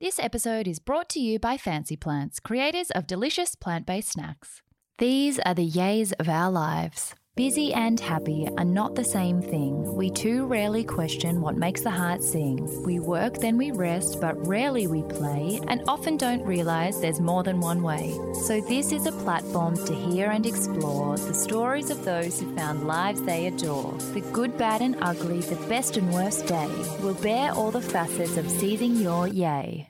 This episode is brought to you by Fancy Plants, creators of delicious plant based snacks. These are the yays of our lives. Busy and happy are not the same thing. We too rarely question what makes the heart sing. We work, then we rest, but rarely we play, and often don't realise there's more than one way. So, this is a platform to hear and explore the stories of those who found lives they adore. The good, bad, and ugly, the best and worst day. We'll bear all the facets of seizing your yay.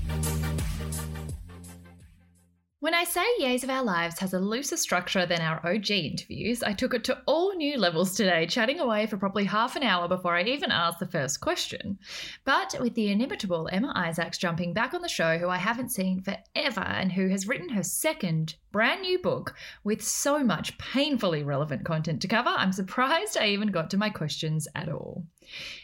When I say Yays of Our Lives has a looser structure than our OG interviews, I took it to all new levels today, chatting away for probably half an hour before I even asked the first question. But with the inimitable Emma Isaacs jumping back on the show, who I haven't seen forever and who has written her second brand new book with so much painfully relevant content to cover, I'm surprised I even got to my questions at all.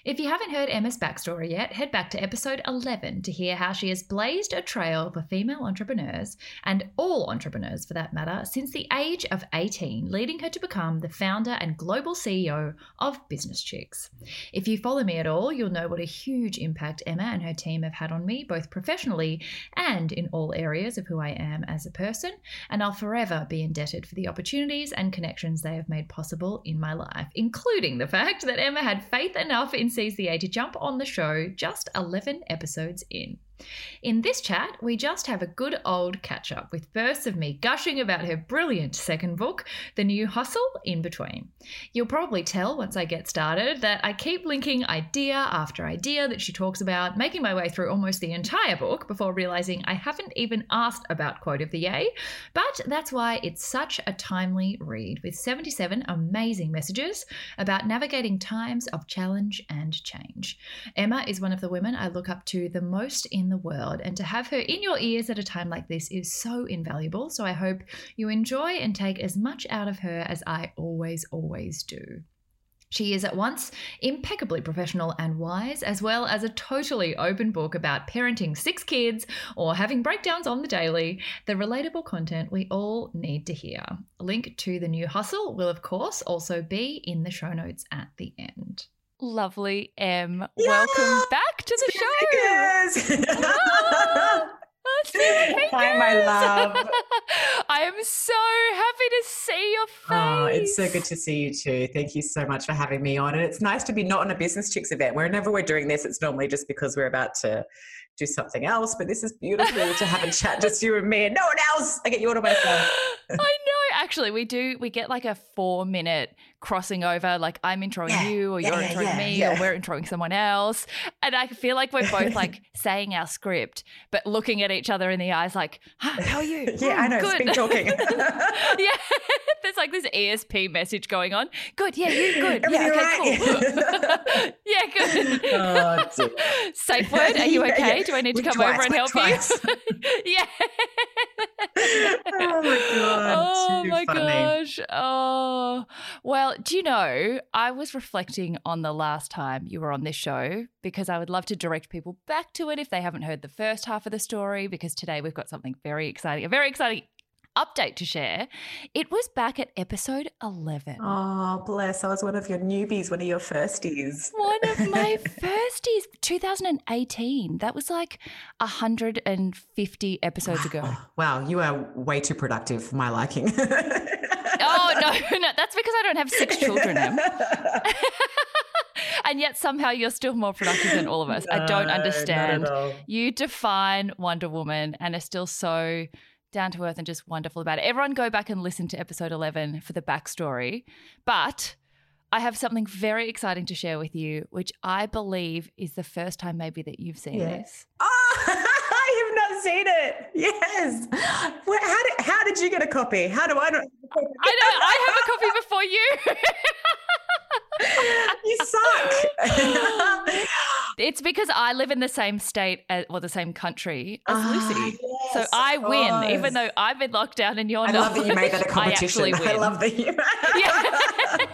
If you haven't heard Emma's backstory yet, head back to episode 11 to hear how she has blazed a trail for female entrepreneurs, and all entrepreneurs for that matter, since the age of 18, leading her to become the founder and global CEO of Business Chicks. If you follow me at all, you'll know what a huge impact Emma and her team have had on me, both professionally and in all areas of who I am as a person, and I'll forever be indebted for the opportunities and connections they have made possible in my life, including the fact that Emma had faith enough enough in Seize the to jump on the show just 11 episodes in. In this chat, we just have a good old catch up with bursts of me gushing about her brilliant second book, The New Hustle, in between. You'll probably tell once I get started that I keep linking idea after idea that she talks about, making my way through almost the entire book before realizing I haven't even asked about Quote of the Yay. But that's why it's such a timely read with 77 amazing messages about navigating times of challenge and change. Emma is one of the women I look up to the most in the world. And to have her in your ears at a time like this is so invaluable. So I hope you enjoy and take as much out of her as I always, always do. She is at once impeccably professional and wise, as well as a totally open book about parenting six kids or having breakdowns on the daily, the relatable content we all need to hear. Link to the new hustle will, of course, also be in the show notes at the end. Lovely Em. Yeah! Welcome back to the show. ah, Hi, my love. I am so happy to see your face. Oh, it's so good to see you too. Thank you so much for having me on. And it's nice to be not on a Business Chicks event. Whenever we're doing this, it's normally just because we're about to do something else. But this is beautiful to have a chat, just you and me and no one else. I get you all to myself. I know. Actually, we do. We get like a four minute crossing over. Like I'm introing yeah. you, or you're yeah, introing yeah, me, or we're introing someone else. And I feel like we're both like saying our script, but looking at each other in the eyes, like, huh, "How are you?" yeah, mm, I know. Good. talking. yeah, there's like this ESP message going on. Good. Yeah, you good. yeah. Okay. Right? Cool. yeah. Good. Oh, Safe word. Are you okay? Do I need to come twice, over and help twice. you? yeah. oh my god. Oh my funny. gosh. Oh well. Do you know? I was reflecting on the last time you were on this show because I would love to direct people back to it if they haven't heard the first half of the story. Because today we've got something very exciting, a very exciting update to share. It was back at episode 11. Oh, bless. I was one of your newbies, one of your firsties. One of my firsties, 2018. That was like 150 episodes ago. Wow, you are way too productive for my liking. oh, no, no. That's because I don't have six children. and yet somehow you're still more productive than all of us. No, I don't understand. You define Wonder Woman and are still so down to earth and just wonderful about it. Everyone go back and listen to episode 11 for the backstory. But I have something very exciting to share with you, which I believe is the first time maybe that you've seen this. Oh, I have not seen it. Yes. Well, how, did, how did you get a copy? How do I? I know. I have a copy before you. you suck. it's because I live in the same state as, well, the same country as uh, Lucy. Yes, so I win, even though I've been locked down and you're I not. I love that you made that a competition. I, I love that you.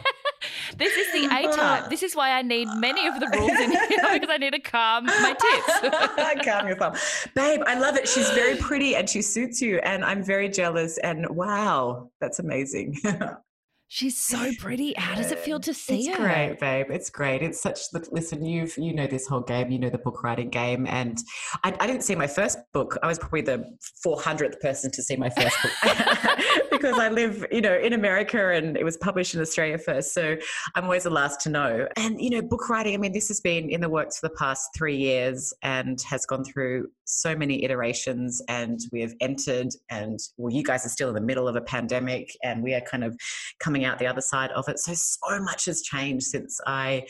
this is the A type. This is why I need many of the rules in here because I need to calm my tits. calm your thumb. Babe, I love it. She's very pretty and she suits you. And I'm very jealous. And wow, that's amazing. She's so pretty. How does it feel to see her? it's her? great, babe. It's great. It's such. Listen, you've you know this whole game. You know the book writing game, and I, I didn't see my first book. I was probably the four hundredth person to see my first book because I live, you know, in America, and it was published in Australia first. So I'm always the last to know. And you know, book writing. I mean, this has been in the works for the past three years and has gone through so many iterations. And we have entered, and well, you guys are still in the middle of a pandemic, and we are kind of coming coming out the other side of it. So, so much has changed since I,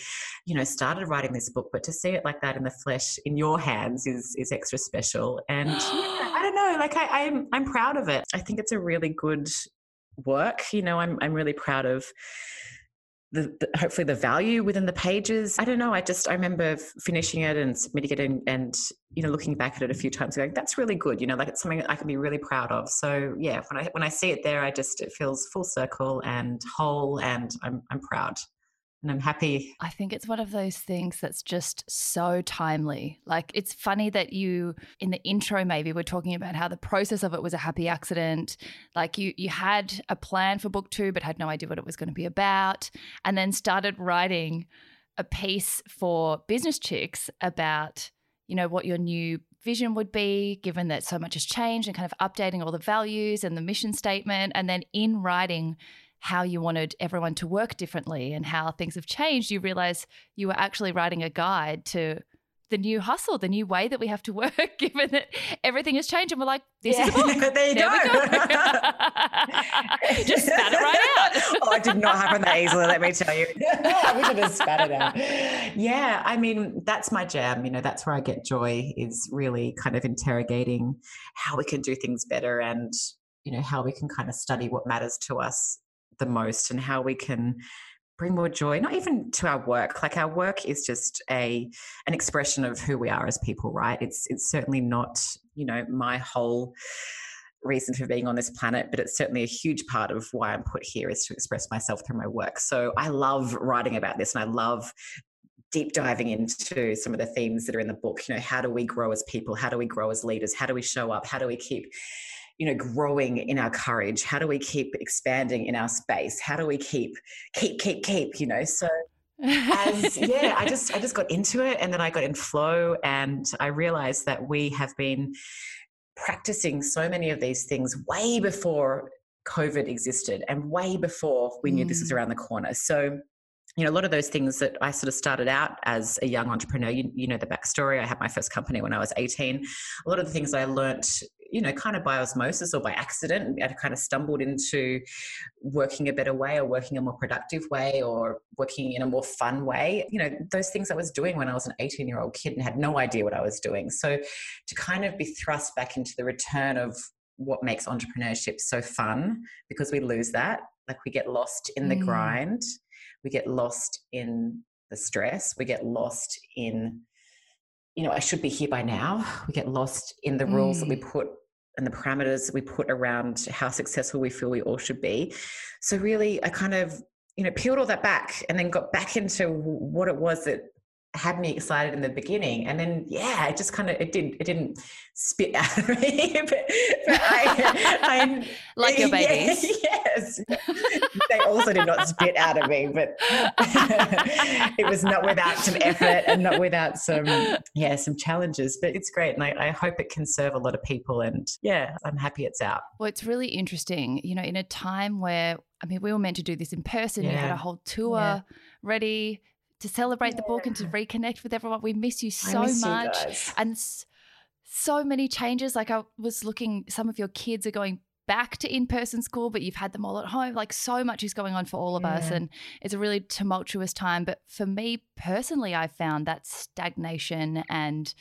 you know, started writing this book. But to see it like that in the flesh, in your hands, is is extra special. And yeah, I don't know, like I, I'm I'm proud of it. I think it's a really good work. You know, I'm I'm really proud of the, the, hopefully the value within the pages. I don't know. I just I remember finishing it and submitting it and, and you know looking back at it a few times, going that's really good. You know, like it's something I can be really proud of. So yeah, when I when I see it there, I just it feels full circle and whole, and I'm I'm proud and I'm happy. I think it's one of those things that's just so timely. Like it's funny that you in the intro maybe we're talking about how the process of it was a happy accident. Like you you had a plan for book 2 but had no idea what it was going to be about and then started writing a piece for Business Chicks about you know what your new vision would be given that so much has changed and kind of updating all the values and the mission statement and then in writing how you wanted everyone to work differently and how things have changed, you realize you were actually writing a guide to the new hustle, the new way that we have to work, given that everything has changed. And we're like, this yeah. is a book. there you there go. go. Just spat it right out. oh, it did not happen that easily, let me tell you. I wish I just spat it out. Yeah, I mean, that's my jam. You know, that's where I get joy is really kind of interrogating how we can do things better and, you know, how we can kind of study what matters to us the most and how we can bring more joy not even to our work like our work is just a an expression of who we are as people right? It's it's certainly not you know my whole reason for being on this planet but it's certainly a huge part of why i'm put here is to express myself through my work. So i love writing about this and i love deep diving into some of the themes that are in the book you know how do we grow as people? How do we grow as leaders? How do we show up? How do we keep you know growing in our courage how do we keep expanding in our space how do we keep keep keep keep you know so as yeah i just i just got into it and then i got in flow and i realized that we have been practicing so many of these things way before covid existed and way before we knew mm. this was mm. around the corner so you know, a lot of those things that I sort of started out as a young entrepreneur, you, you, know, the backstory. I had my first company when I was 18. A lot of the things I learnt you know, kind of by osmosis or by accident, I kind of stumbled into working a better way or working a more productive way or working in a more fun way. You know, those things I was doing when I was an 18 year old kid and had no idea what I was doing. So to kind of be thrust back into the return of what makes entrepreneurship so fun because we lose that. Like we get lost in the mm. grind, we get lost in the stress, we get lost in you know, I should be here by now. We get lost in the rules mm. that we mm. put and the parameters we put around how successful we feel we all should be. So really, I kind of you know peeled all that back and then got back into what it was that had me excited in the beginning and then yeah it just kind of it didn't it didn't spit out of me but, but I, I, like your babies yes they also did not spit out of me but it was not without some effort and not without some yeah some challenges but it's great and I, I hope it can serve a lot of people and yeah i'm happy it's out well it's really interesting you know in a time where I mean, we were meant to do this in person. Yeah. We had a whole tour yeah. ready to celebrate yeah. the book and to reconnect with everyone. We miss you so miss much. You and so many changes. Like I was looking, some of your kids are going back to in-person school but you've had them all at home like so much is going on for all of yeah. us and it's a really tumultuous time but for me personally i found that stagnation and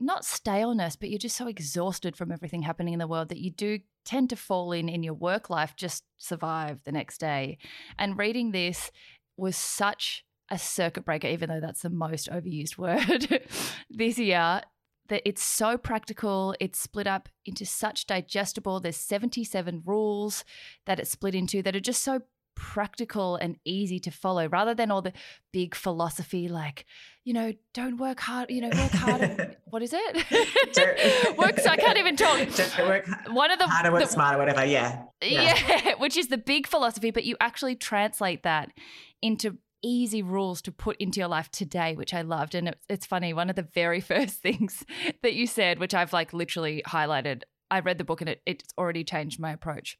not staleness but you're just so exhausted from everything happening in the world that you do tend to fall in in your work life just survive the next day and reading this was such a circuit breaker, even though that's the most overused word this year, that it's so practical. It's split up into such digestible. There's 77 rules that it's split into that are just so practical and easy to follow rather than all the big philosophy like you know don't work hard you know work hard what is it work so i can't even talk don't work one of the harder work the, smarter whatever yeah. yeah yeah which is the big philosophy but you actually translate that into easy rules to put into your life today, which I loved. And it, it's funny, one of the very first things that you said, which I've like literally highlighted, I read the book and it, it's already changed my approach.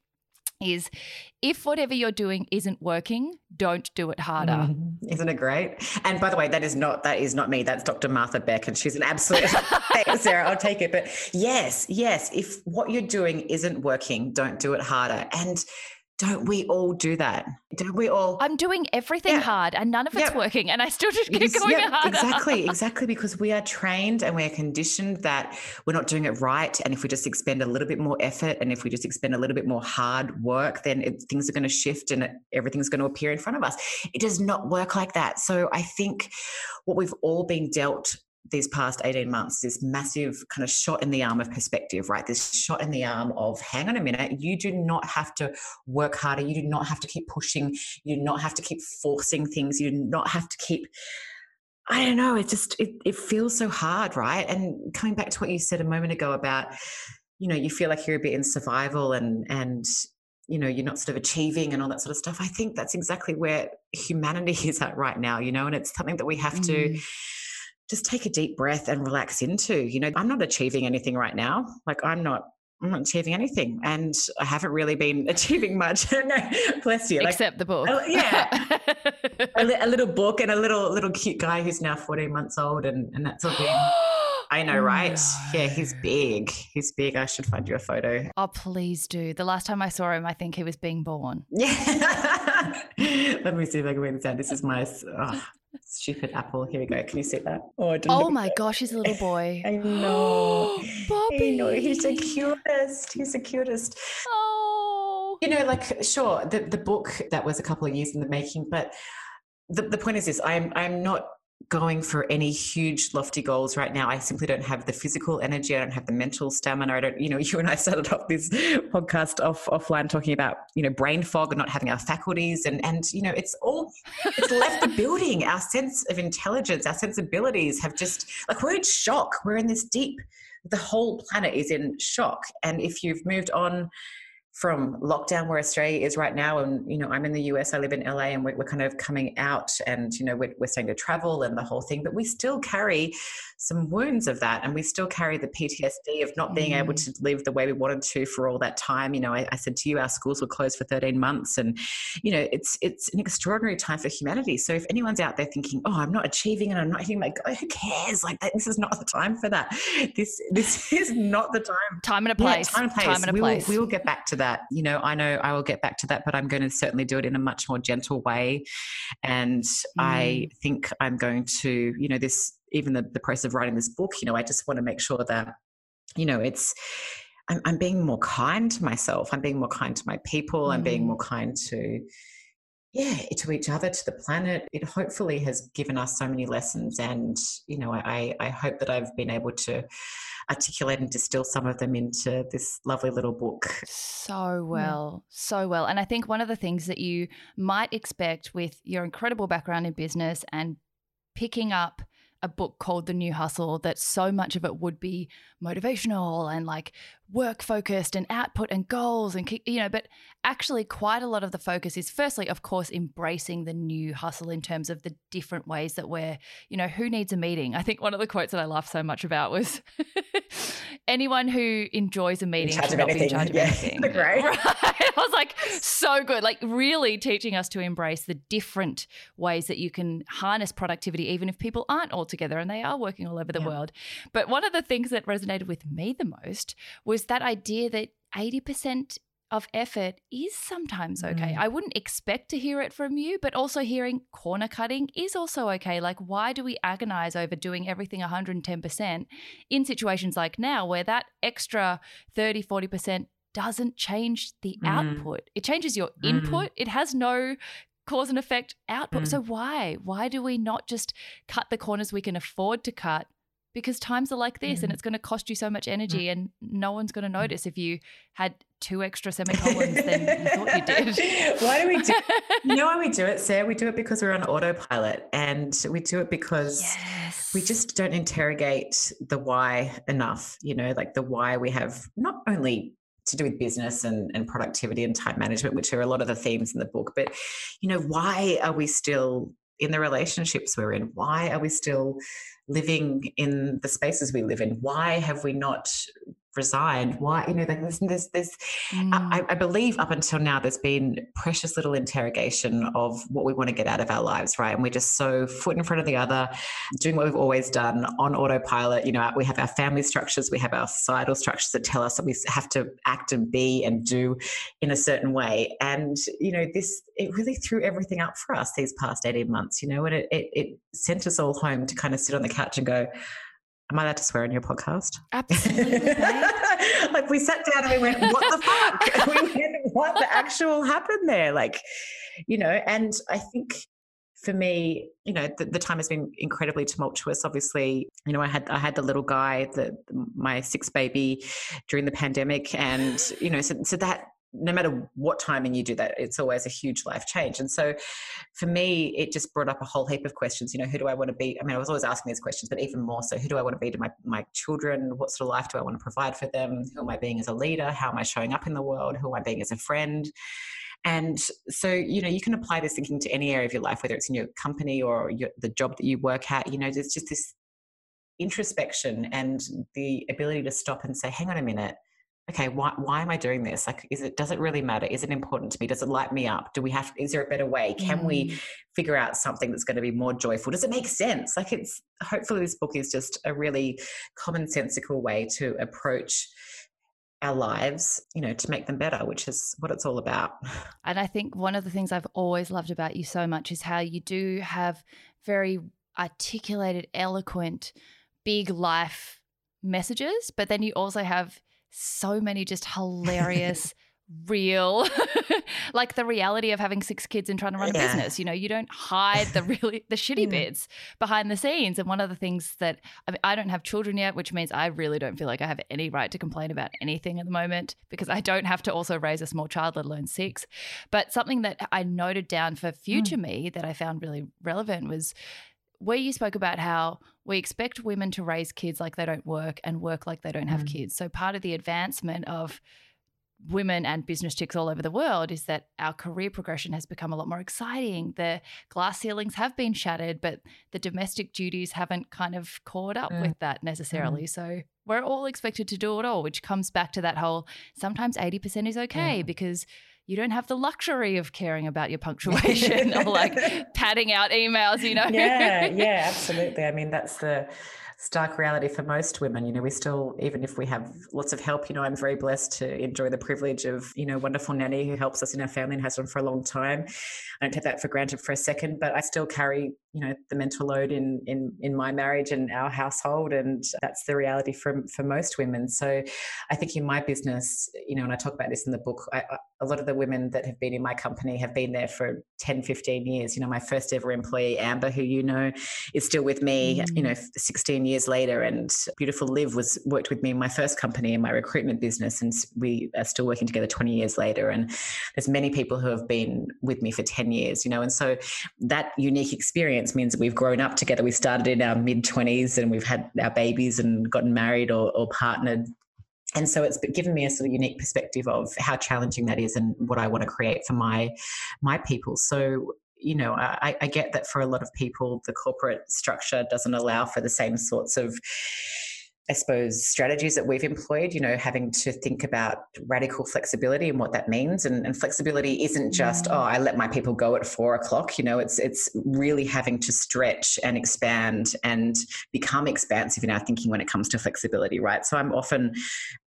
Is if whatever you're doing isn't working, don't do it harder. Mm, isn't it great? And by the way, that is not that is not me. That's Dr. Martha Beck, and she's an absolute Sarah. I'll take it. But yes, yes, if what you're doing isn't working, don't do it harder. And don't we all do that? Don't we all? I'm doing everything yeah. hard and none of it's yep. working, and I still just keep going yep, harder. Exactly, exactly, because we are trained and we're conditioned that we're not doing it right. And if we just expend a little bit more effort and if we just expend a little bit more hard work, then it, things are going to shift and it, everything's going to appear in front of us. It does not work like that. So I think what we've all been dealt these past 18 months, this massive kind of shot in the arm of perspective, right? This shot in the arm of, hang on a minute, you do not have to work harder. You do not have to keep pushing. You do not have to keep forcing things. You do not have to keep, I don't know, it just, it, it feels so hard, right? And coming back to what you said a moment ago about, you know, you feel like you're a bit in survival and, and, you know, you're not sort of achieving and all that sort of stuff. I think that's exactly where humanity is at right now, you know, and it's something that we have mm. to just take a deep breath and relax into. You know, I'm not achieving anything right now. Like I'm not I'm not achieving anything, and I haven't really been achieving much. no, bless you. Like, Except the book. Uh, yeah, a, li- a, little book and a little little cute guy who's now 14 months old, and and that's all been. I know, right? No. Yeah, he's big. He's big. I should find you a photo. Oh, please do. The last time I saw him, I think he was being born. Yeah. Let me see if I can read this out. This is my. Oh, Stupid apple. Here we go. Can you see that? Oh, oh my gosh, he's a little boy. I know. Bobby. I know. He's the cutest. He's the cutest. Oh. You know, like, sure, the, the book that was a couple of years in the making, but the, the point is this I'm I'm not going for any huge lofty goals right now. I simply don't have the physical energy. I don't have the mental stamina. I don't, you know, you and I started off this podcast off offline talking about, you know, brain fog and not having our faculties and and you know, it's all it's left the building. Our sense of intelligence, our sensibilities have just like we're in shock. We're in this deep the whole planet is in shock. And if you've moved on from lockdown where Australia is right now. And, you know, I'm in the US, I live in LA, and we're, we're kind of coming out and, you know, we're, we're starting to travel and the whole thing, but we still carry some wounds of that. And we still carry the PTSD of not being mm. able to live the way we wanted to for all that time. You know, I, I, said to you, our schools were closed for 13 months. And, you know, it's, it's an extraordinary time for humanity. So if anyone's out there thinking, oh, I'm not achieving and I'm not hitting my goal, who cares? Like, that, this is not the time for that. This, this is not the time. Time and a place. Yeah, time and place. Time and a we place. Will, we will get back to that that. You know, I know I will get back to that, but I'm going to certainly do it in a much more gentle way. And mm. I think I'm going to, you know, this, even the, the process of writing this book, you know, I just want to make sure that, you know, it's, I'm, I'm being more kind to myself. I'm being more kind to my people. Mm. I'm being more mm. kind to, yeah, to each other, to the planet. It hopefully has given us so many lessons. And, you know, I, I hope that I've been able to articulate and distill some of them into this lovely little book. So well, yeah. so well. And I think one of the things that you might expect with your incredible background in business and picking up a book called The New Hustle that so much of it would be motivational and like work focused and output and goals and you know but actually quite a lot of the focus is firstly of course embracing the new hustle in terms of the different ways that we're you know who needs a meeting i think one of the quotes that i laughed so much about was anyone who enjoys a meeting should not be in charge of yeah. anything right? right i was like so good like really teaching us to embrace the different ways that you can harness productivity even if people aren't all together and they are working all over the yeah. world but one of the things that resonated with me the most was was that idea that 80% of effort is sometimes okay. Mm. I wouldn't expect to hear it from you, but also hearing corner cutting is also okay. Like, why do we agonize over doing everything 110% in situations like now where that extra 30, 40% doesn't change the mm. output? It changes your mm. input, it has no cause and effect output. So, mm. why? Why do we not just cut the corners we can afford to cut because times are like this mm. and it's going to cost you so much energy mm. and no one's going to mm. notice if you had two extra semicolons than you thought you did. why do we do You know why we do it, Sarah? We do it because we're on autopilot and we do it because yes. we just don't interrogate the why enough, you know, like the why we have not only to do with business and, and productivity and time management, which are a lot of the themes in the book. But, you know, why are we still in the relationships we're in? Why are we still living in the spaces we live in? Why have we not resigned why you know there's there's, there's mm. I, I, believe up until now there's been precious little interrogation of what we want to get out of our lives right and we're just so foot in front of the other doing what we've always done on autopilot you know we have our family structures we have our societal structures that tell us that we have to act and be and do in a certain way and you know this it really threw everything up for us these past 18 months you know and it, it, it sent us all home to kind of sit on the couch and go Am I allowed to swear on your podcast? Absolutely. like we sat down and we went, what the fuck? we went, what the actual happened there? Like, you know, and I think for me, you know, the, the, time has been incredibly tumultuous. Obviously, you know, I had I had the little guy, the my sixth baby during the pandemic, and you know, so so that no matter what timing you do that, it's always a huge life change. And so for me, it just brought up a whole heap of questions. You know, who do I want to be? I mean, I was always asking these questions, but even more so, who do I want to be to my, my children? What sort of life do I want to provide for them? Who am I being as a leader? How am I showing up in the world? Who am I being as a friend? And so, you know, you can apply this thinking to any area of your life, whether it's in your company or your, the job that you work at. You know, there's just this introspection and the ability to stop and say, hang on a minute okay why, why am i doing this? Like is it does it really matter? Is it important to me? Does it light me up? Do we have is there a better way? Can mm. we figure out something that's going to be more joyful? Does it make sense? Like it's hopefully this book is just a really commonsensical way to approach our lives, you know, to make them better, which is what it's all about. And I think one of the things I've always loved about you so much is how you do have very articulated, eloquent, big life messages, but then you also have so many just hilarious real like the reality of having six kids and trying to run a business you know you don't hide the really the shitty mm. bits behind the scenes and one of the things that I, mean, I don't have children yet which means i really don't feel like i have any right to complain about anything at the moment because i don't have to also raise a small child let alone six but something that i noted down for future mm. me that i found really relevant was where you spoke about how we expect women to raise kids like they don't work and work like they don't have mm. kids. So part of the advancement of women and business chicks all over the world is that our career progression has become a lot more exciting. The glass ceilings have been shattered, but the domestic duties haven't kind of caught up mm. with that necessarily. Mm. So we're all expected to do it all, which comes back to that whole sometimes 80% is okay because you don't have the luxury of caring about your punctuation or like padding out emails, you know? Yeah, yeah, absolutely. I mean, that's the stark reality for most women. You know, we still, even if we have lots of help, you know, I'm very blessed to enjoy the privilege of, you know, wonderful nanny who helps us in our family and has done for a long time. I don't take that for granted for a second, but I still carry, you know, the mental load in in in my marriage and our household, and that's the reality for for most women. So, I think in my business, you know, and I talk about this in the book, I, a lot of the women that have been in my company have been there for 10, 15 years. You know, my first ever employee, Amber, who you know, is still with me, mm. you know, 16 years later. And beautiful Liv was worked with me in my first company in my recruitment business. And we are still working together 20 years later. And there's many people who have been with me for 10 years, you know, and so that unique experience means that we've grown up together. We started in our mid 20s and we've had our babies and gotten married or, or partnered and so it's given me a sort of unique perspective of how challenging that is and what I want to create for my my people. So you know, I, I get that for a lot of people, the corporate structure doesn't allow for the same sorts of I suppose, strategies that we've employed, you know, having to think about radical flexibility and what that means. And, and flexibility isn't just, mm. oh, I let my people go at four o'clock. You know, it's it's really having to stretch and expand and become expansive in our thinking when it comes to flexibility, right? So I'm often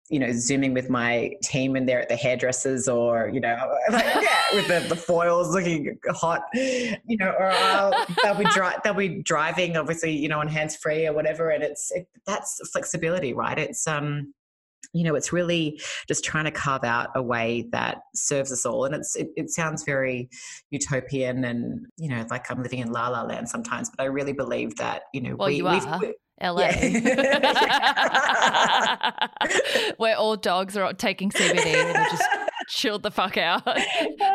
you know, zooming with my team and they're at the hairdressers or, you know, like, yeah, with the, the foils looking hot, you know, or I'll, they'll be dri- they'll be driving obviously, you know, on hands free or whatever. And it's, it, that's flexibility, right? It's, um, you know, it's really just trying to carve out a way that serves us all. And it's it, it, sounds very utopian and, you know, like I'm living in la la land sometimes, but I really believe that, you know, well, we, you are. LA, where all dogs are taking CBD and are just chilled the fuck out.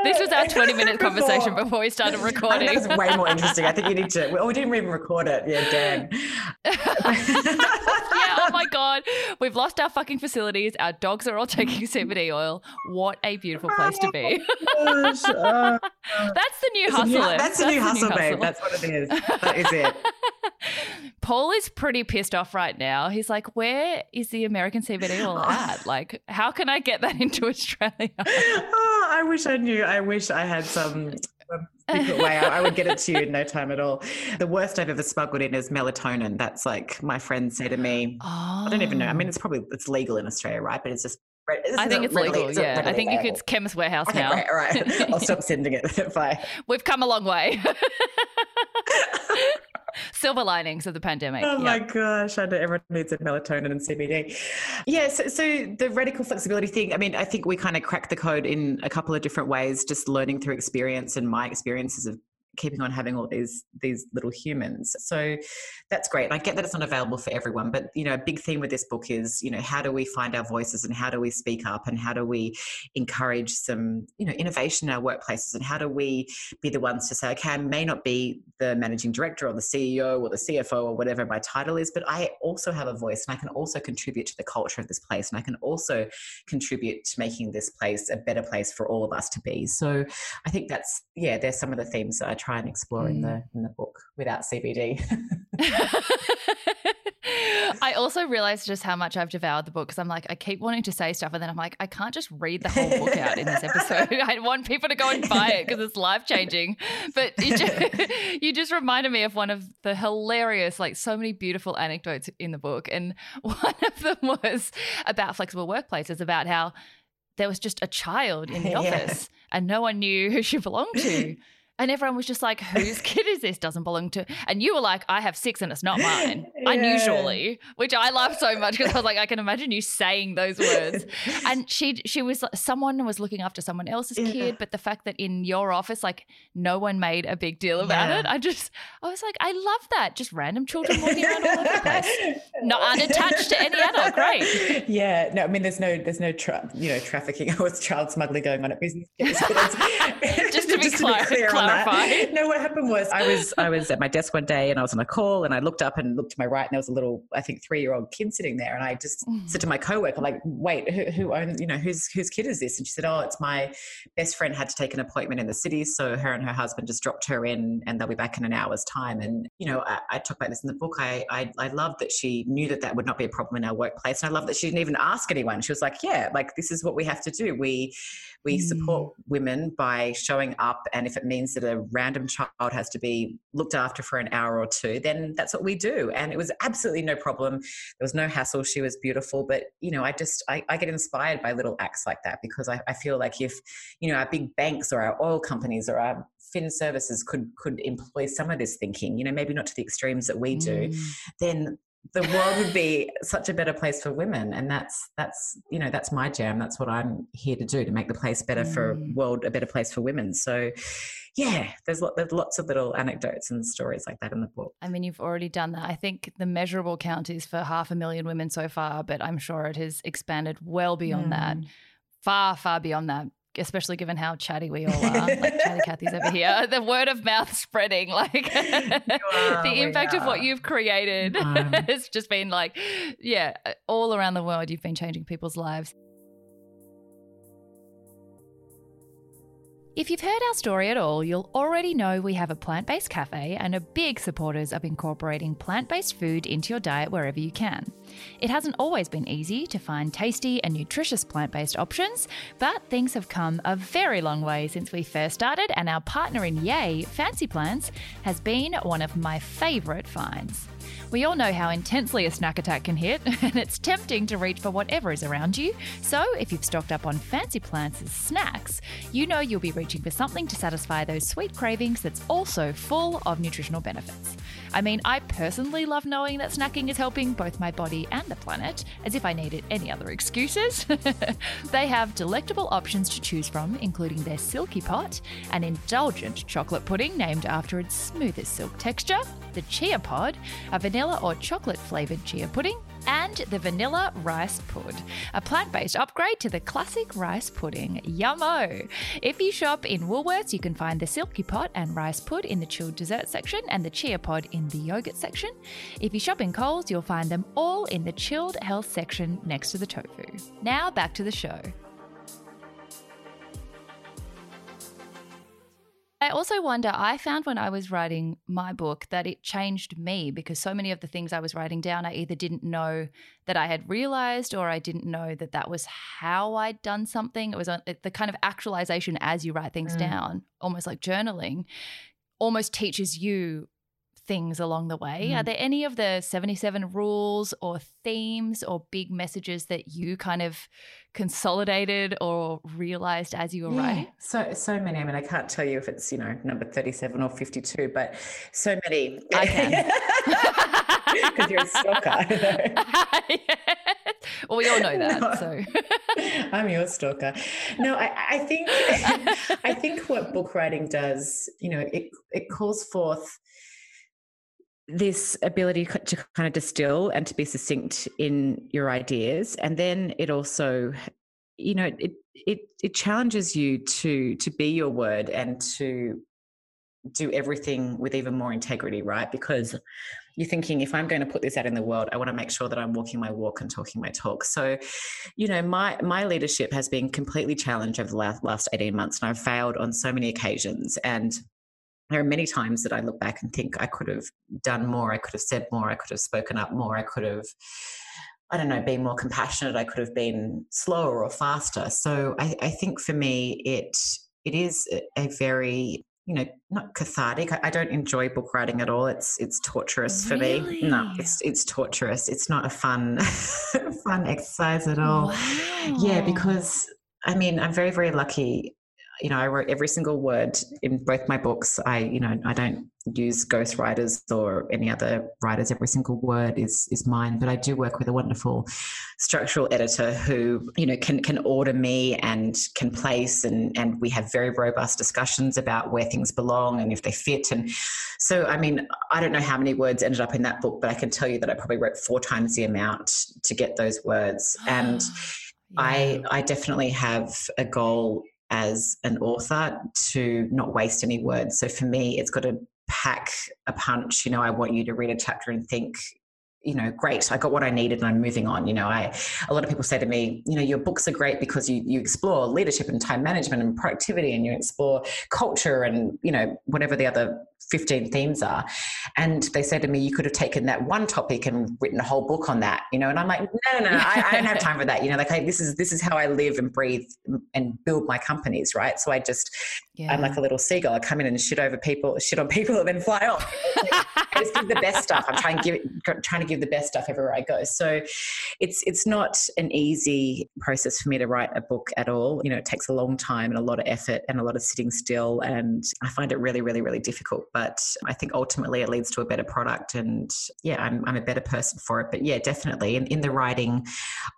This was our 20 minute conversation before we started recording. That was way more interesting. I think you need to. Oh, we didn't even record it. Yeah, damn. yeah, oh my God. We've lost our fucking facilities. Our dogs are all taking CBD oil. What a beautiful place to be. Gosh, uh, That's the new hustle. new- that's the new hustle, babe. That's what it is. That is it. Paul is pretty pissed off right now. He's like, where is the American CBD oil at? Like, how can I get that into Australia? Oh, I wish I knew. I wish I had some. Secret way, I I would get it to you in no time at all. The worst I've ever smuggled in is melatonin. That's like my friends say to me. Oh. I don't even know. I mean, it's probably it's legal in Australia, right? But it's just. this I think it's readily- legal. it's Yeah, I think you could Chemist Warehouse Okay, now. All right. I'll stop sending it. Bye. We've come a long way. Silver linings of the pandemic. Oh yeah. my gosh, I know everyone needs a melatonin and CBD. Yeah, so, so the radical flexibility thing, I mean, I think we kind of cracked the code in a couple of different ways, just learning through experience and my experiences of keeping on having all these these little humans. So that's great. And I get that it's not available for everyone, but you know, a big theme with this book is, you know, how do we find our voices and how do we speak up and how do we encourage some, you know, innovation in our workplaces and how do we be the ones to say, okay, I may not be the managing director or the CEO or the CFO or whatever my title is, but I also have a voice and I can also contribute to the culture of this place and I can also contribute to making this place a better place for all of us to be. So I think that's yeah, there's some of the themes that I try and explore in mm. the in the book without CBD. I also realized just how much I've devoured the book because I'm like, I keep wanting to say stuff, and then I'm like, I can't just read the whole book out in this episode. I want people to go and buy it because it's life changing. But you just, you just reminded me of one of the hilarious, like, so many beautiful anecdotes in the book. And one of them was about flexible workplaces, about how there was just a child in the Yeah. office and no one knew who she belonged to. And everyone was just like, whose kid is this? Doesn't belong to. And you were like, I have six and it's not mine. Yeah. Unusually, which I laughed so much because I was like, I can imagine you saying those words. And she she was someone was looking after someone else's Yeah. kid, but the fact that in your office, like no one made a big deal about Yeah. it, I just I was like, I love that. Just random children walking around all over the place. Not unattached to any adult. Great. Yeah, no, I mean, there's no, there's no, tra- you know, trafficking or child smuggling going on at Business Chicks, but it's- Just to be clar- clarified. No, what happened was I was, I was at my desk one day and I was on a call and I looked up and looked to my right and there was a little, I think, three year old kid sitting there and I just Mm. said to my coworker, like, wait, who, who owns, you know, whose whose kid is this? And she said, oh, it's my best friend had to take an appointment in the city, so her and her husband just dropped her in and they'll be back in an hour's time. And you know, I, I talk about this in the book. I, I I love that she knew that that would not be a problem in our workplace, and I love that she didn't even ask anyone. She was like, yeah, like this is what we have to do. We we support women by showing up, and if it means that a random child has to be looked after for an hour or two, then that's what we do. And it was absolutely no problem. There was no hassle. She was beautiful, but you know, I just I, I get inspired by little acts like that because I, I feel like if you know our big banks or our oil companies or our fin services could could employ some of this thinking, you know, maybe not to the extremes that we do, Mm. then the world would be such a better place for women and that's that's you know that's my jam that's what i'm here to do to make the place better for Mm. world a better place for women so yeah there's, lot, there's lots of little anecdotes and stories like that in the book I mean, you've already done that. I think the measurable count is for half a million women so far, but I'm sure it has expanded well beyond that, Mm. far, far beyond that. Especially given how chatty we all are, like chatty Cathy's over here. The word of mouth spreading, like are, the impact of what you've created has just been like, yeah, all around the world, you've been changing people's lives. If you've heard our story at all, you'll already know we have a plant based cafe and are big supporters of incorporating plant based food into your diet wherever you can. It hasn't always been easy to find tasty and nutritious plant based options, but things have come a very long way since we first started, and our partner in Yay, Fancy Plants, has been one of my favourite finds. We all know how intensely a snack attack can hit, and it's tempting to reach for whatever is around you. So, if you've stocked up on Fancy Plants as snacks, you know you'll be reaching for something to satisfy those sweet cravings that's also full of nutritional benefits. I mean, I personally love knowing that snacking is helping both my body and the planet, as if I needed any other excuses. they have delectable options to choose from, including their Silky Pot, an indulgent chocolate pudding named after its smoothest silk texture, the Chia Pod, a vanilla or chocolate flavoured chia pudding, and the vanilla rice pud, a plant based upgrade to the classic rice pudding. Yummo! If you shop in Woolworths, you can find the Silky Pot and rice pud in the chilled dessert section and the chia pod in the yogurt section. If you shop in Coles, you'll find them all in the chilled health section next to the tofu. Now back to the show. I also wonder, I found when I was writing my book that it changed me because so many of the things I was writing down, I either didn't know that I had realized or I didn't know that that was how I'd done something. It was the kind of actualization as you write things mm. down, almost like journaling, almost teaches you things along the way. Mm. Are there any of the 77 rules or themes or big messages that you kind of consolidated or realized as you were yeah, writing? So so many. I mean, I can't tell you if it's, you know, number 37 or 52, but so many. I can. Because you're a stalker. well, we all know that. No, so I'm your stalker. No, I, I think I think what book writing does, you know, it it calls forth this ability to kind of distill and to be succinct in your ideas. And then it also you know it it it challenges you to to be your word and to do everything with even more integrity right? Because you're thinking if i'm going to put this out in the world i want to make sure that i'm walking my walk and talking my talk. So you know my my leadership has been completely challenged over the last, last 18 months and i've failed on so many occasions. And there are many times that I look back and think I could have done more, I could have said more, I could have spoken up more, I could have, I don't know, been more compassionate, I could have been slower or faster. So I, I think for me, it it is a very you know not cathartic I, I, don't enjoy book writing at all it's it's torturous really? for me no it's it's torturous it's not a fun fun exercise at all wow. yeah because i mean i'm very very lucky you know, I wrote every single word in both my books. I, you know, I don't use ghostwriters or any other writers. Every single word is is mine. But I do work with a wonderful structural editor who, you know, can can order me and can place and and we have very robust discussions about where things belong and if they fit. And so, I mean, I don't know how many words ended up in that book, but I can tell you that I probably wrote four times the amount to get those words. And yeah. I I definitely have a goal as an author to not waste any words. So for me, it's got to pack a punch. You know, I want you to read a chapter and think, you know, great, I got what I needed and I'm moving on. You know, I a lot of people say to me, you know, your books are great because you you explore leadership and time management and productivity and you explore culture and, you know, whatever the other 15 themes are. And they say to me, you could have taken that one topic and written a whole book on that, you know, and I'm like, no, no, no, I, I don't have time for that. You know, like I, this is, this is how I live and breathe and build my companies. Right. So I just, yeah. I'm like a little seagull. I come in and shit over people, shit on people and then fly off. I just give the best stuff. I'm trying to give, trying to give the best stuff everywhere I go. So it's, it's not an easy process for me to write a book at all. You know, it takes a long time and a lot of effort and a lot of sitting still. And I find it really, really, really difficult but I think ultimately it leads to a better product. And yeah, I'm, I'm a better person for it. But yeah, definitely. In, in the writing,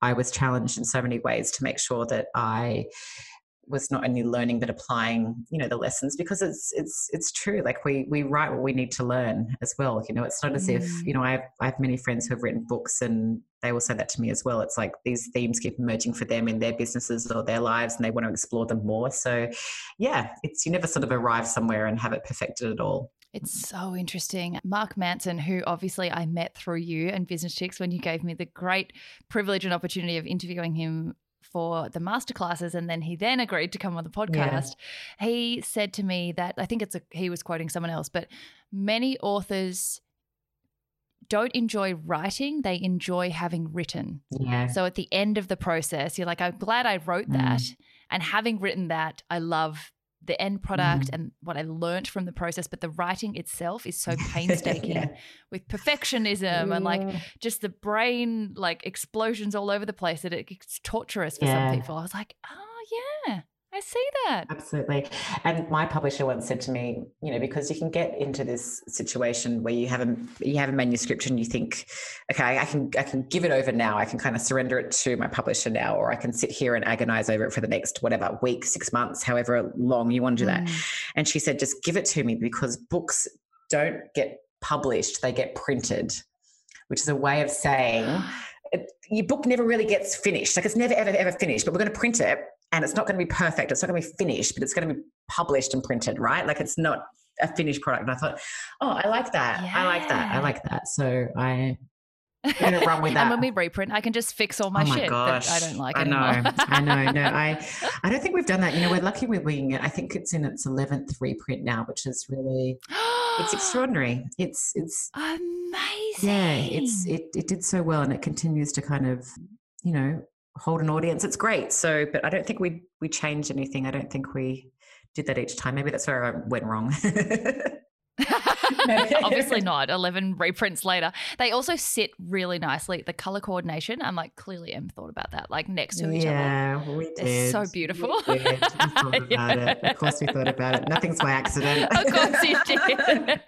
I was challenged in so many ways to make sure that I was not only learning but applying you know the lessons because it's it's it's true like we we write what we need to learn as well you know it's not as mm. if you know I have, I have many friends who have written books and they will say that to me as well it's like these themes keep emerging for them in their businesses or their lives and they want to explore them more so yeah it's you never sort of arrive somewhere and have it perfected at all it's so interesting. Mark Manson, who obviously I met through you and Business Chicks when you gave me the great privilege and opportunity of interviewing him for the masterclasses and then he then agreed to come on the podcast yeah. he said to me that i think it's a, he was quoting someone else but many authors don't enjoy writing they enjoy having written yeah. so at the end of the process you're like i'm glad i wrote that mm. and having written that i love the end product mm. and what I learned from the process, but the writing itself is so painstaking yeah. with perfectionism and like just the brain like explosions all over the place that it, it's torturous for yeah. some people. I was like, oh yeah, I see that. Absolutely. And my publisher once said to me, you know, because you can get into this situation where you have a you have a manuscript and you think, okay, I can I can give it over now. I can kind of surrender it to my publisher now, or I can sit here and agonize over it for the next whatever week, six months, however long you want to do that. Mm. And she said, just give it to me because books don't get published; they get printed, which is a way of saying. your book never really gets finished. Like it's never, ever, ever finished, but we're going to print it and it's not going to be perfect. It's not going to be finished, but it's going to be published and printed, right? Like it's not a finished product. And I thought, oh, I like that. Yeah. I like that. I like that. So I going to run with that. and when we reprint, I can just fix all my, oh my shit gosh. that I don't like it. I know. I know. No, I, I don't think we've done that. You know, we're lucky we're Winging It. I think it's in its 11th reprint now, which is really, it's extraordinary. It's, it's amazing. Yeah. It's, it, it did so well and it continues to kind of, you know, hold an audience. It's great. So, but I don't think we, we changed anything. I don't think we did that each time. Maybe that's where I went wrong. Obviously not. 11 reprints later. They also sit really nicely. The color coordination, I'm like, clearly Em thought about that, like next to each yeah, other. Yeah, we did. They're so beautiful. We did. We thought about yeah. it. Of course we thought about it. Nothing's by accident. of course you did.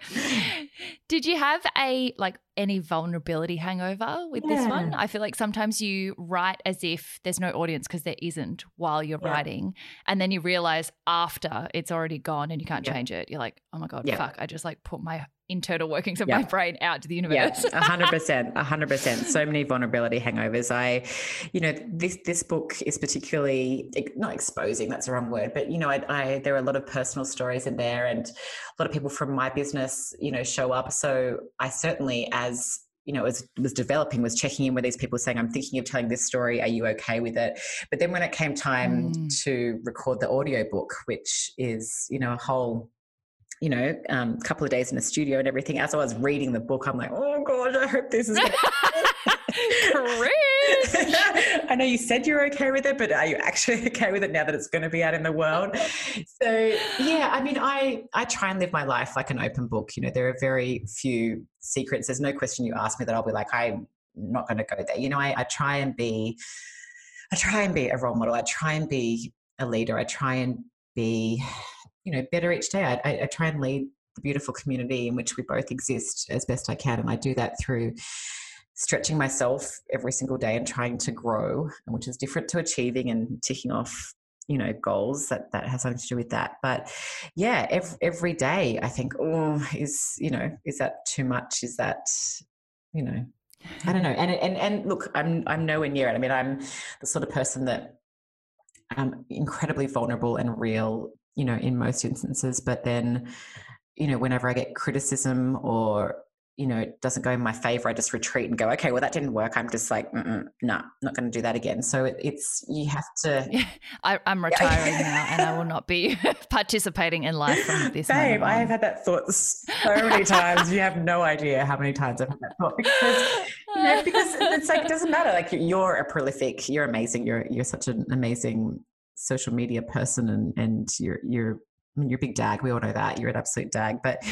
Did you have a like any vulnerability hangover with yeah. this one? I feel like sometimes you write as if there's no audience because there isn't while you're yeah. writing. And then you realize after it's already gone and you can't yeah. change it. You're like, oh my God, fuck. I just like put my internal workings of my brain out to the universe. Yeah, hundred percent, hundred percent. So many vulnerability hangovers. I, you know, this this book is particularly not exposing. That's the wrong word, but you know, I, I there are a lot of personal stories in there, and a lot of people from my business, you know, show up. So I certainly, as you know, as was developing, was checking in with these people saying, I'm thinking of telling this story. Are you okay with it? But then when it came time mm. to record the audio book, which is, you know, a whole you know, a um, couple of days in the studio and everything. As I was reading the book, I'm like, oh gosh, I hope this is. I know you said you're okay with it, but are you actually okay with it now that it's going to be out in the world? So yeah, I mean, I I try and live my life like an open book. You know, there are very few secrets. There's no question you ask me that I'll be like, I'm not going to go there. You know, I, I try and be, I try and be a role model. I try and be a leader. I try and be you know better each day. I, I, I try and lead the beautiful community in which we both exist as best I can, and I do that through stretching myself every single day and trying to grow, which is different to achieving and ticking off you know goals. That that has something to do with that. But yeah every, every day i think oh is you know is that too much? Is that you know? I don't know. And and and look i'm i'm nowhere near it. I mean i'm the sort of person that i'm incredibly vulnerable and real you know, in most instances. But then, you know, whenever I get criticism or, you know, it doesn't go in my favor, I just retreat and go, okay, well, that didn't work. I'm just like, no, nah, not going to do that again. So it, it's, you have to. Yeah, I, am retiring now and I will not be participating in life from this Babe, I have had that thought so many times. You have no idea how many times I've had that thought because, you know, because it's like, it doesn't matter. Like you're a prolific, you're amazing. You're, you're such an amazing social media person and and you're you're I mean you're a big dag. We all know that. You're an absolute dag. But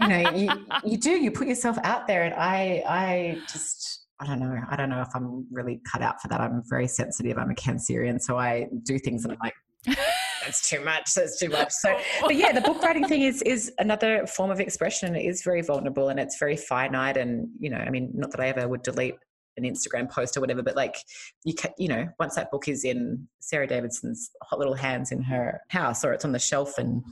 you know, you you do, you put yourself out there and I I just I don't know. I don't know if I'm really cut out for that. I'm very sensitive. I'm a Cancerian, so I do things and I'm like, that's too much. That's too much. So, but yeah, the book writing thing is is another form of expression. It is very vulnerable and it's very finite. And you know, I mean, not that I ever would delete an Instagram post or whatever, but like you can, you know, once that book is in Sarah Davidson's hot little hands in her house or it's on the shelf and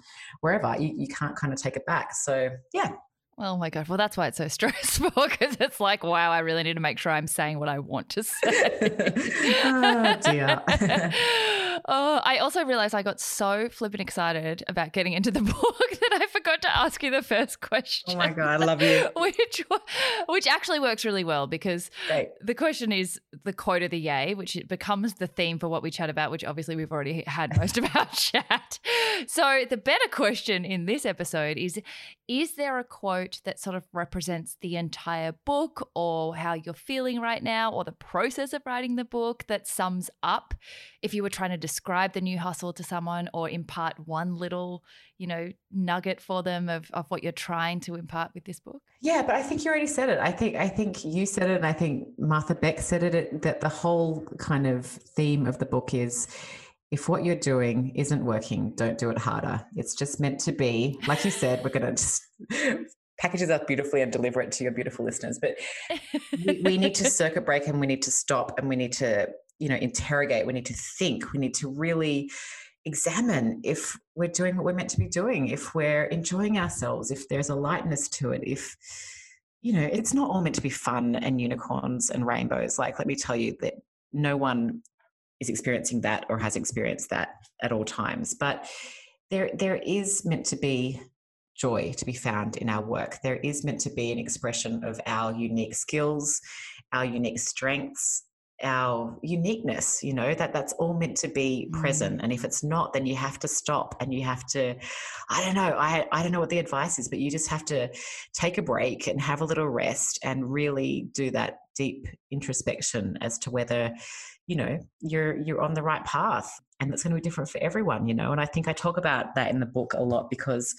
wherever, you, you can't kind of take it back. So yeah. Oh my God. Well, that's why it's so stressful because it's like, wow, I really need to make sure I'm saying what I want to say. oh, dear. Oh, I also realized I got so flippin' excited about getting into the book that I forgot to ask you the first question. Oh my god, I love you. which which actually works really well because Great. the question is the quote of the yay, which becomes the theme for what we chat about, which obviously we've already had most of our chat. So the better question in this episode is is there a quote that sort of represents the entire book or how you're feeling right now or the process of writing the book that sums up if you were trying to describe the new hustle to someone or impart one little, you know, nugget for them of, of what you're trying to impart with this book? Yeah, but I think you already said it. I think I think you said it and I think Martha Beck said it that the whole kind of theme of the book is if what you're doing isn't working, don't do it harder. It's just meant to be. Like you said, we're going to just package it up beautifully and deliver it to your beautiful listeners. But we, we need to circuit break and we need to stop and we need to, you know, interrogate. We need to think. We need to really examine if we're doing what we're meant to be doing, if we're enjoying ourselves, if there's a lightness to it, if you know, it's not all meant to be fun and unicorns and rainbows. Like, let me tell you that no one is experiencing that or has experienced that at all times. But there, there is meant to be joy to be found in our work. There is meant to be an expression of our unique skills, our unique strengths, our uniqueness you know that that's all meant to be present mm. and if it's not then you have to stop and you have to i don't know i i don't know what the advice is but you just have to take a break and have a little rest and really do that deep introspection as to whether you know you're you're on the right path and that's going to be different for everyone you know and i think i talk about that in the book a lot because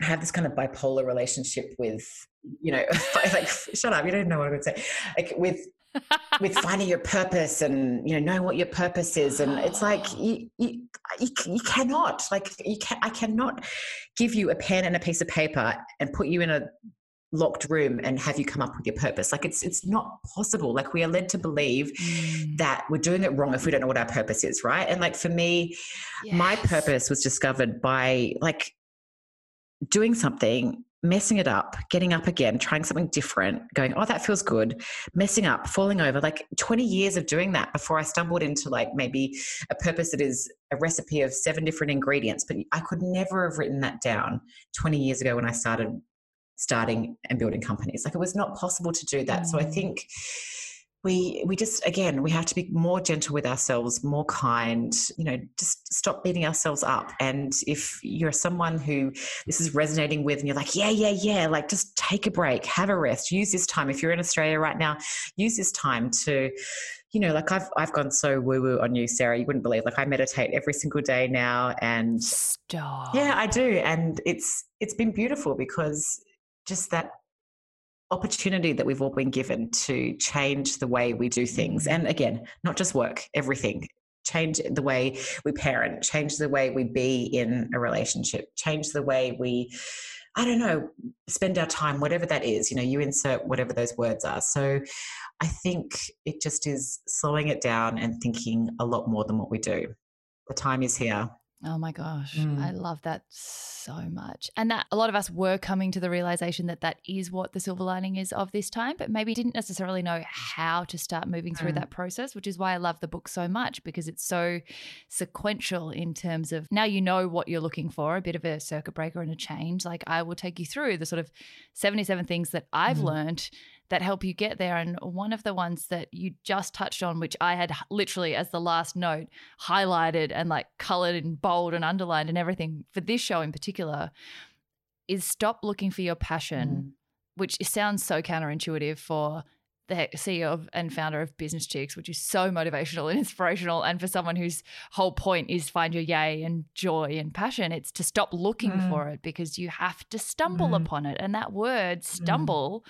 I have this kind of bipolar relationship with, you know, like, shut up, you don't know what I'm going to say. Like, with with finding your purpose and you know knowing what your purpose is and it's like you, you, you, you cannot like you can i cannot give you a pen and a piece of paper and put you in a locked room and have you come up with your purpose like it's it's not possible like we are led to believe mm. that we're doing it wrong if we don't know what our purpose is right and like for me yes. my purpose was discovered by like doing something messing it up, getting up again, trying something different, going, oh, that feels good, messing up, falling over, like 20 years of doing that before I stumbled into like maybe a purpose that is a recipe of seven different ingredients. But I could never have written that down 20 years ago when I started starting and building companies. Like it was not possible to do that. Mm. So I mm. think we we just again we have to be more gentle with ourselves more kind you know just stop beating ourselves up and if you're someone who this is resonating with and you're like yeah yeah yeah like just take a break have a rest use this time if you're in australia right now use this time to you know like i've i've gone so woo woo on you sarah you wouldn't believe like i meditate every single day now and Stop. yeah i do and it's it's been beautiful because just that opportunity that we've all been given to change the way we do things. And again, not just work, everything. Change the way we parent, change the way we be in a relationship, change the way we, I don't know, spend our time, whatever that is. You know, you insert whatever those words are. So I think it just is slowing it down and thinking a lot more than what we do. The time is here. Oh my gosh, mm. I love that so much. And that a lot of us were coming to the realization that that is what the silver lining is of this time, but maybe didn't necessarily know how to start moving through mm. that process, which is why I love the book so much because it's so sequential in terms of now you know what you're looking for, a bit of a circuit breaker and a change. Like I will take you through the sort of 77 things that I've mm. learned that help you get there. And one of the ones that you just touched on, which I had literally as the last note highlighted and like colored in bold and underlined and everything for this show in particular, is stop looking for your passion, mm. which sounds so counterintuitive for the CEO of, and founder of Business Chicks, which is so motivational and inspirational. And for someone whose whole point is find your yay and joy and passion, it's to stop looking mm. for it because you have to stumble mm. upon it. And that word, mm. stumble,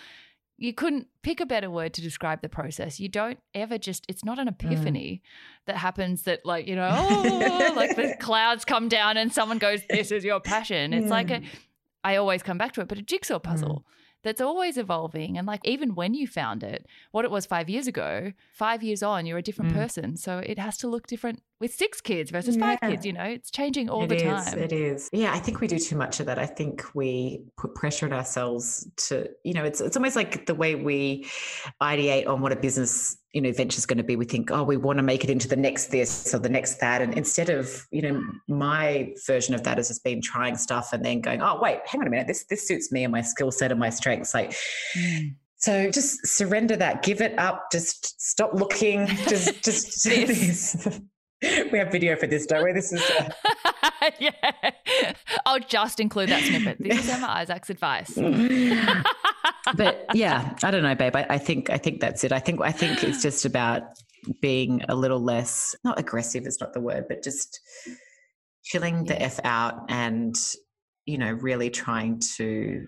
you couldn't pick a better word to describe the process. You don't ever just, it's not an mm. epiphany mm. that happens that, like, you know, oh, like the clouds come down and someone goes, This is your passion. It's like a, I always come back to it, but a jigsaw puzzle. Mm that's always evolving. And like even when you found it, what it was five years ago, five years on, you're a different mm. person. So it has to look different with six kids versus yeah. five kids. You know, it's changing all it the is, time. It is. Yeah, I think we do too much of that. I think we put pressure on ourselves to, you know, it's it's almost like the way we ideate on what a business you know venture is going to be we think oh we want to make it into the next this or the next that and instead of you know my version of that has just been trying stuff and then going oh wait hang on a minute this this suits me and my skill set and my strengths like mm. so just surrender that give it up just stop looking just just do this we have video for this, don't we? This is. Uh... yeah. I'll just include that snippet. This is Emma Isaacs' advice. but yeah, I don't know, babe. I, I, think I think that's it. I think I think it's just about being a little less not aggressive is not the word, but just chilling the f out and you know really trying to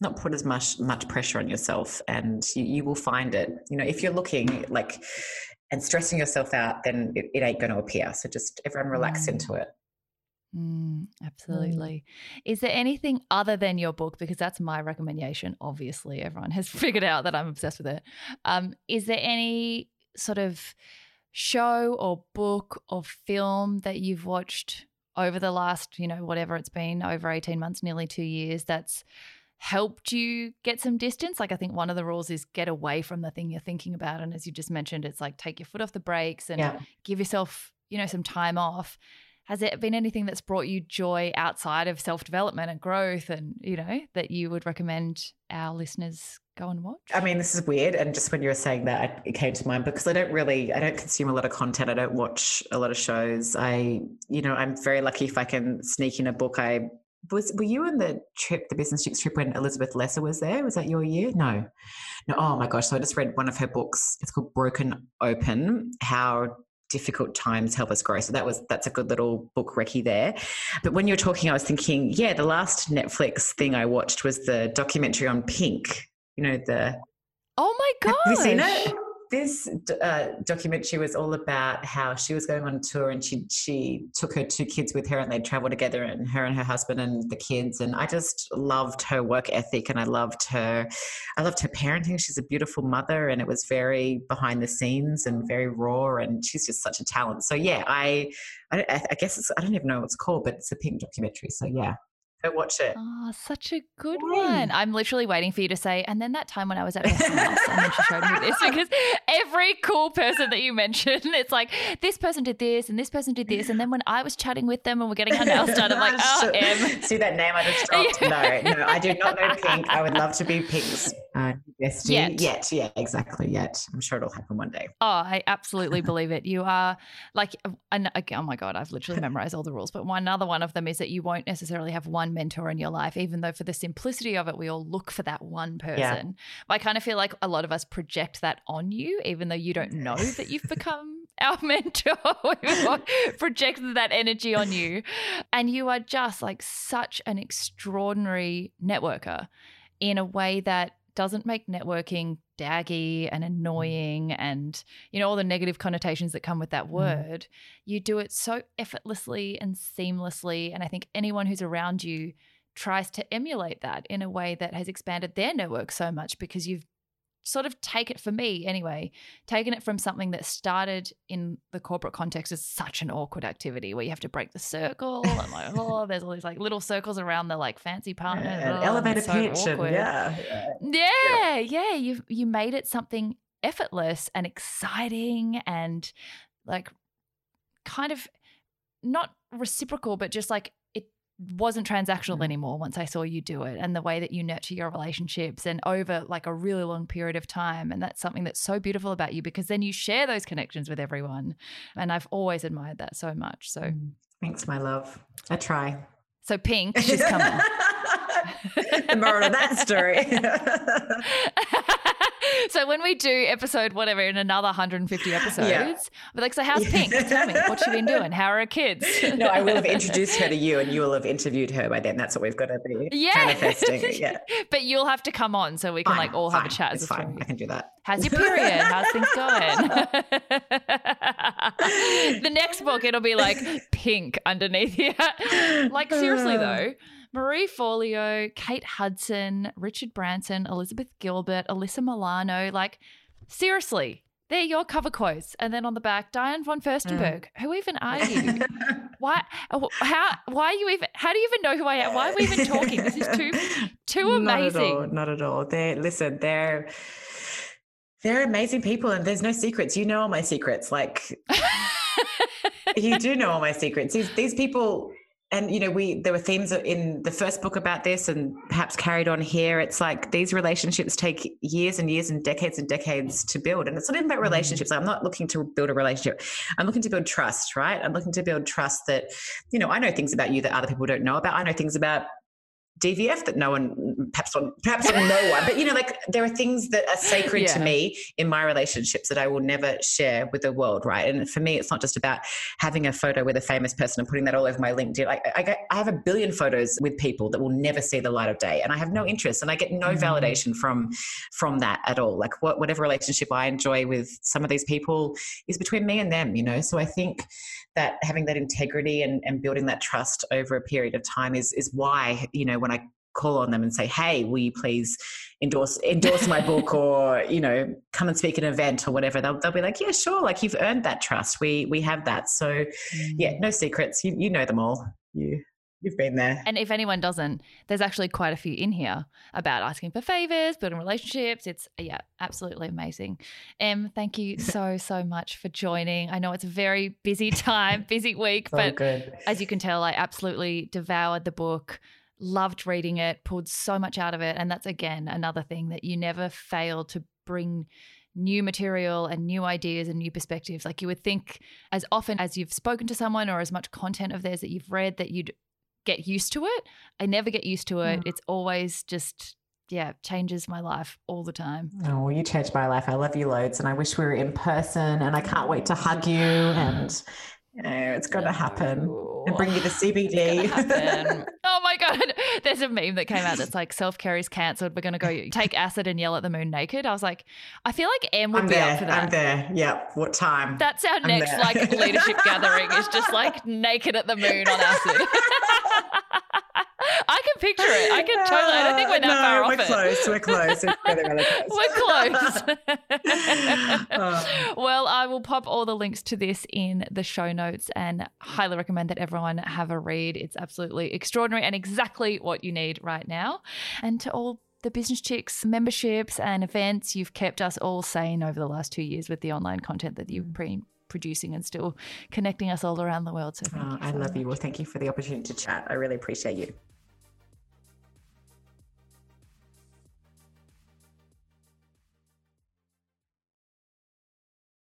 not put as much much pressure on yourself and you, you will find it you know if you're looking like and stressing yourself out, then it, it ain't going to appear. So just everyone relax Mm. into it. Mm, absolutely. Is there anything other than your book? Because that's my recommendation. Obviously, everyone has figured out that I'm obsessed with it. Um, is there any sort of show or book or film that you've watched over the last, you know, whatever it's been, over 18 months, nearly two years, that's helped you get some distance? Like, I think one of the rules is get away from the thing you're thinking about. And as you just mentioned, it's like take your foot off the brakes and Yeah. give yourself, you know, some time off. Has it been anything that's brought you joy outside of self development and growth and, you know, that you would recommend our listeners go and watch? I mean, this is weird. And just when you were saying that, it came to mind because I don't really, I don't consume a lot of content. I don't watch a lot of shows. I, you know, I'm very lucky if I can sneak in a book. I was, were you on the trip, the business chicks trip when Elizabeth Lesser was there? Was that your year? No, no. Oh my gosh. So I just read one of her books. It's called Broken Open, how difficult times help us grow. So that was, that's a good little book recce there. But when you were talking, I was thinking, yeah, the last Netflix thing I watched was the documentary on Pink. You know, the oh my God. have you seen it? This uh, documentary was all about how she was going on tour and she she took her two kids with her and they traveled together and her and her husband and the kids and I just loved her work ethic and I loved her I loved her parenting. She's a beautiful mother and it was very behind the scenes and very raw and she's just such a talent. So yeah, I I, I guess I don't even know what it's called, but it's a pink documentary. So yeah, go watch it. Oh, such a good one. I'm literally waiting for you to say, and then that time when I was at her house, and then she showed me this because every cool person that you mention, it's like this person did this and this person did this. And then when I was chatting with them and we're getting our nails done, I'm like, oh. Em. See that name I just dropped? No, no, I do not know Pink. I would love to be Pink's uh, bestie. Yet. Yet, yeah, exactly. Yet, I'm sure it'll happen one day. Oh, I absolutely believe it. You are like, and again, oh my God, I've literally memorized all the rules. But one other one of them is that you won't necessarily have one mentor in your life, even though for the simplicity of it, we all look for that one person. Yeah. I kind of feel like a lot of us project that on you, even though you don't know that you've become our mentor. we project that energy on you. And you are just like such an extraordinary networker in a way that doesn't make networking daggy and mm. annoying and you know all the negative connotations that come with that mm. word. You do it so effortlessly and seamlessly and i think anyone who's around you tries to emulate that in a way that has expanded their network so much because you've sort of take it for me anyway taken it from something that started in the corporate context as such an awkward activity where you have to break the circle and like oh there's all these like little circles around the like fancy partner Yeah, oh, elevator so pitch. And, awkward. yeah. Yeah, yeah. You you made it something effortless and exciting and like kind of not reciprocal, but just like wasn't transactional Mhm. anymore once I saw you do it and the way that you nurture your relationships and over like a really long period of time. And that's something that's so beautiful about you because then you share those connections with everyone. And I've always admired that so much. So Mm. Thanks, my love. I try. so Pink, she's coming. the moral of that story. so when we do episode whatever in another 150 episodes, Yeah. we're like, so how's Pink? Tell me, what's she been doing? How are her kids? no, I will have introduced her to you, and you will have interviewed her by then. That's what we've got to be Yeah. manifesting. Yeah, but you'll have to come on so we can Fine, like all have a chat It's fine. I can do that. How's your period? How's things going? the next book, it'll be like pink underneath here. like, seriously, though, Marie Forleo, Kate Hudson, Richard Branson, Elizabeth Gilbert, Alyssa Milano, like, seriously, they're your cover quotes. And then on the back, Diane von Furstenberg. Mm. Who even are you? Why? How? Why are you even? How do you even know who I am? Why are we even talking? This is too too amazing. Not at all. Not at all. They listen. They're they're amazing people, and there's no secrets. You know all my secrets. Like you do know all my secrets. These these people, and you know, we there were themes in the first book about this, and perhaps carried on here. It's like these relationships take years and years and decades and decades to build, and it's not even about mm-hmm. relationships. I'm not looking to build a relationship. I'm looking to build trust, right? I'm looking to build trust that, you know, I know things about you that other people don't know about. I know things about DVF that no one, perhaps on, perhaps on no one, but you know, like there are things that are sacred yeah. to me in my relationships that I will never share with the world, right? And for me, it's not just about having a photo with a famous person and putting that all over my LinkedIn. Like I, I have a billion photos with people that will never see the light of day, and I have no interest, and I get no mm. validation from from that at all. Like what, whatever relationship I enjoy with some of these people is between me and them, you know. So I think that having that integrity and, and building that trust over a period of time is is why you know when I call on them and say, "Hey, will you please endorse endorse my book or you know come and speak at an event or whatever?" They'll, they'll be like, "Yeah, sure. Like you've earned that trust. We we have that. So yeah, mm. no secrets. You you know them all. You You've been there. And if anyone doesn't, there's actually quite a few in here about asking for favors, building relationships. It's, yeah, absolutely amazing. Em, thank you so, so much for joining. I know it's a very busy time, busy week, so but good. as you can tell, I absolutely devoured the book, loved reading it, pulled so much out of it. And that's, again, another thing that you never fail to bring new material and new ideas and new perspectives. Like you would think, as often as you've spoken to someone or as much content of theirs that you've read, that you'd get used to it. I never get used to it. Mm. It's always just yeah, changes my life all the time. Oh, you changed my life. I love you loads, and I wish we were in person. And I can't wait to hug you and you know, it's going to happen and bring you the CBD. oh my God. There's a meme that came out that's like self care is cancelled. We're going to go take acid and yell at the moon naked. I was like, I feel like Em would I'm be there, up for that. I'm there. Yep. What time? That's our I'm next there. like leadership gathering is just like naked at the moon on acid. I can picture it. I can totally. I don't think we're that no, far we're off close. It. We're close. We're close. oh. Well, I will pop all the links to this in the show notes and highly recommend that everyone have a read. It's absolutely extraordinary and exactly what you need right now. And to all the Business Chicks memberships and events, you've kept us all sane over the last two years with the online content that you've mm. pre- producing and still connecting us all around the world. So oh, I love you. Well, thank you for the opportunity to chat. I really appreciate you.